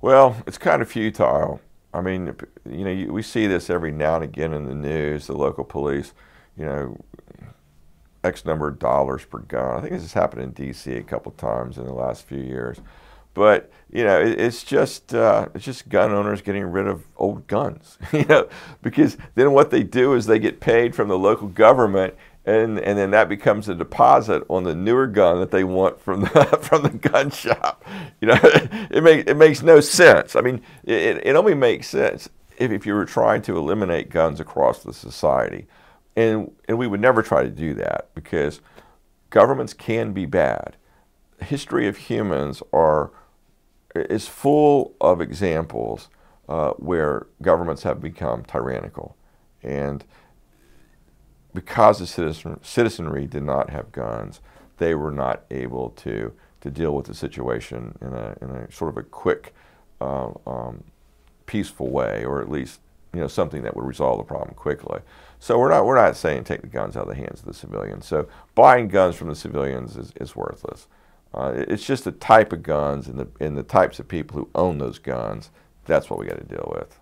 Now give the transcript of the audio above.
Well, it's kind of futile. I mean, you know, we see this every now and again in the news. The local police, you know, X number of dollars per gun. I think this has happened in D.C. a couple times in the last few years. But you know, it, it's just uh, it's just gun owners getting rid of old guns. You know, because then what they do is they get paid from the local government, and and then that becomes a deposit on the newer gun that they want from the from the gun shop. You know, it makes it makes no sense. I mean, it, it only makes sense if, if you were trying to eliminate guns across the society, and and we would never try to do that because governments can be bad. History of humans are is full of examples uh, where governments have become tyrannical, and because the citizen, citizenry did not have guns, they were not able to to deal with the situation in a in a sort of a quick, uh, um, peaceful way, or at least you know something that would resolve the problem quickly. So we're not we're not saying take the guns out of the hands of the civilians. So buying guns from the civilians is, is worthless. Uh, it's just the type of guns and the and the types of people who own those guns. That's what we got to deal with.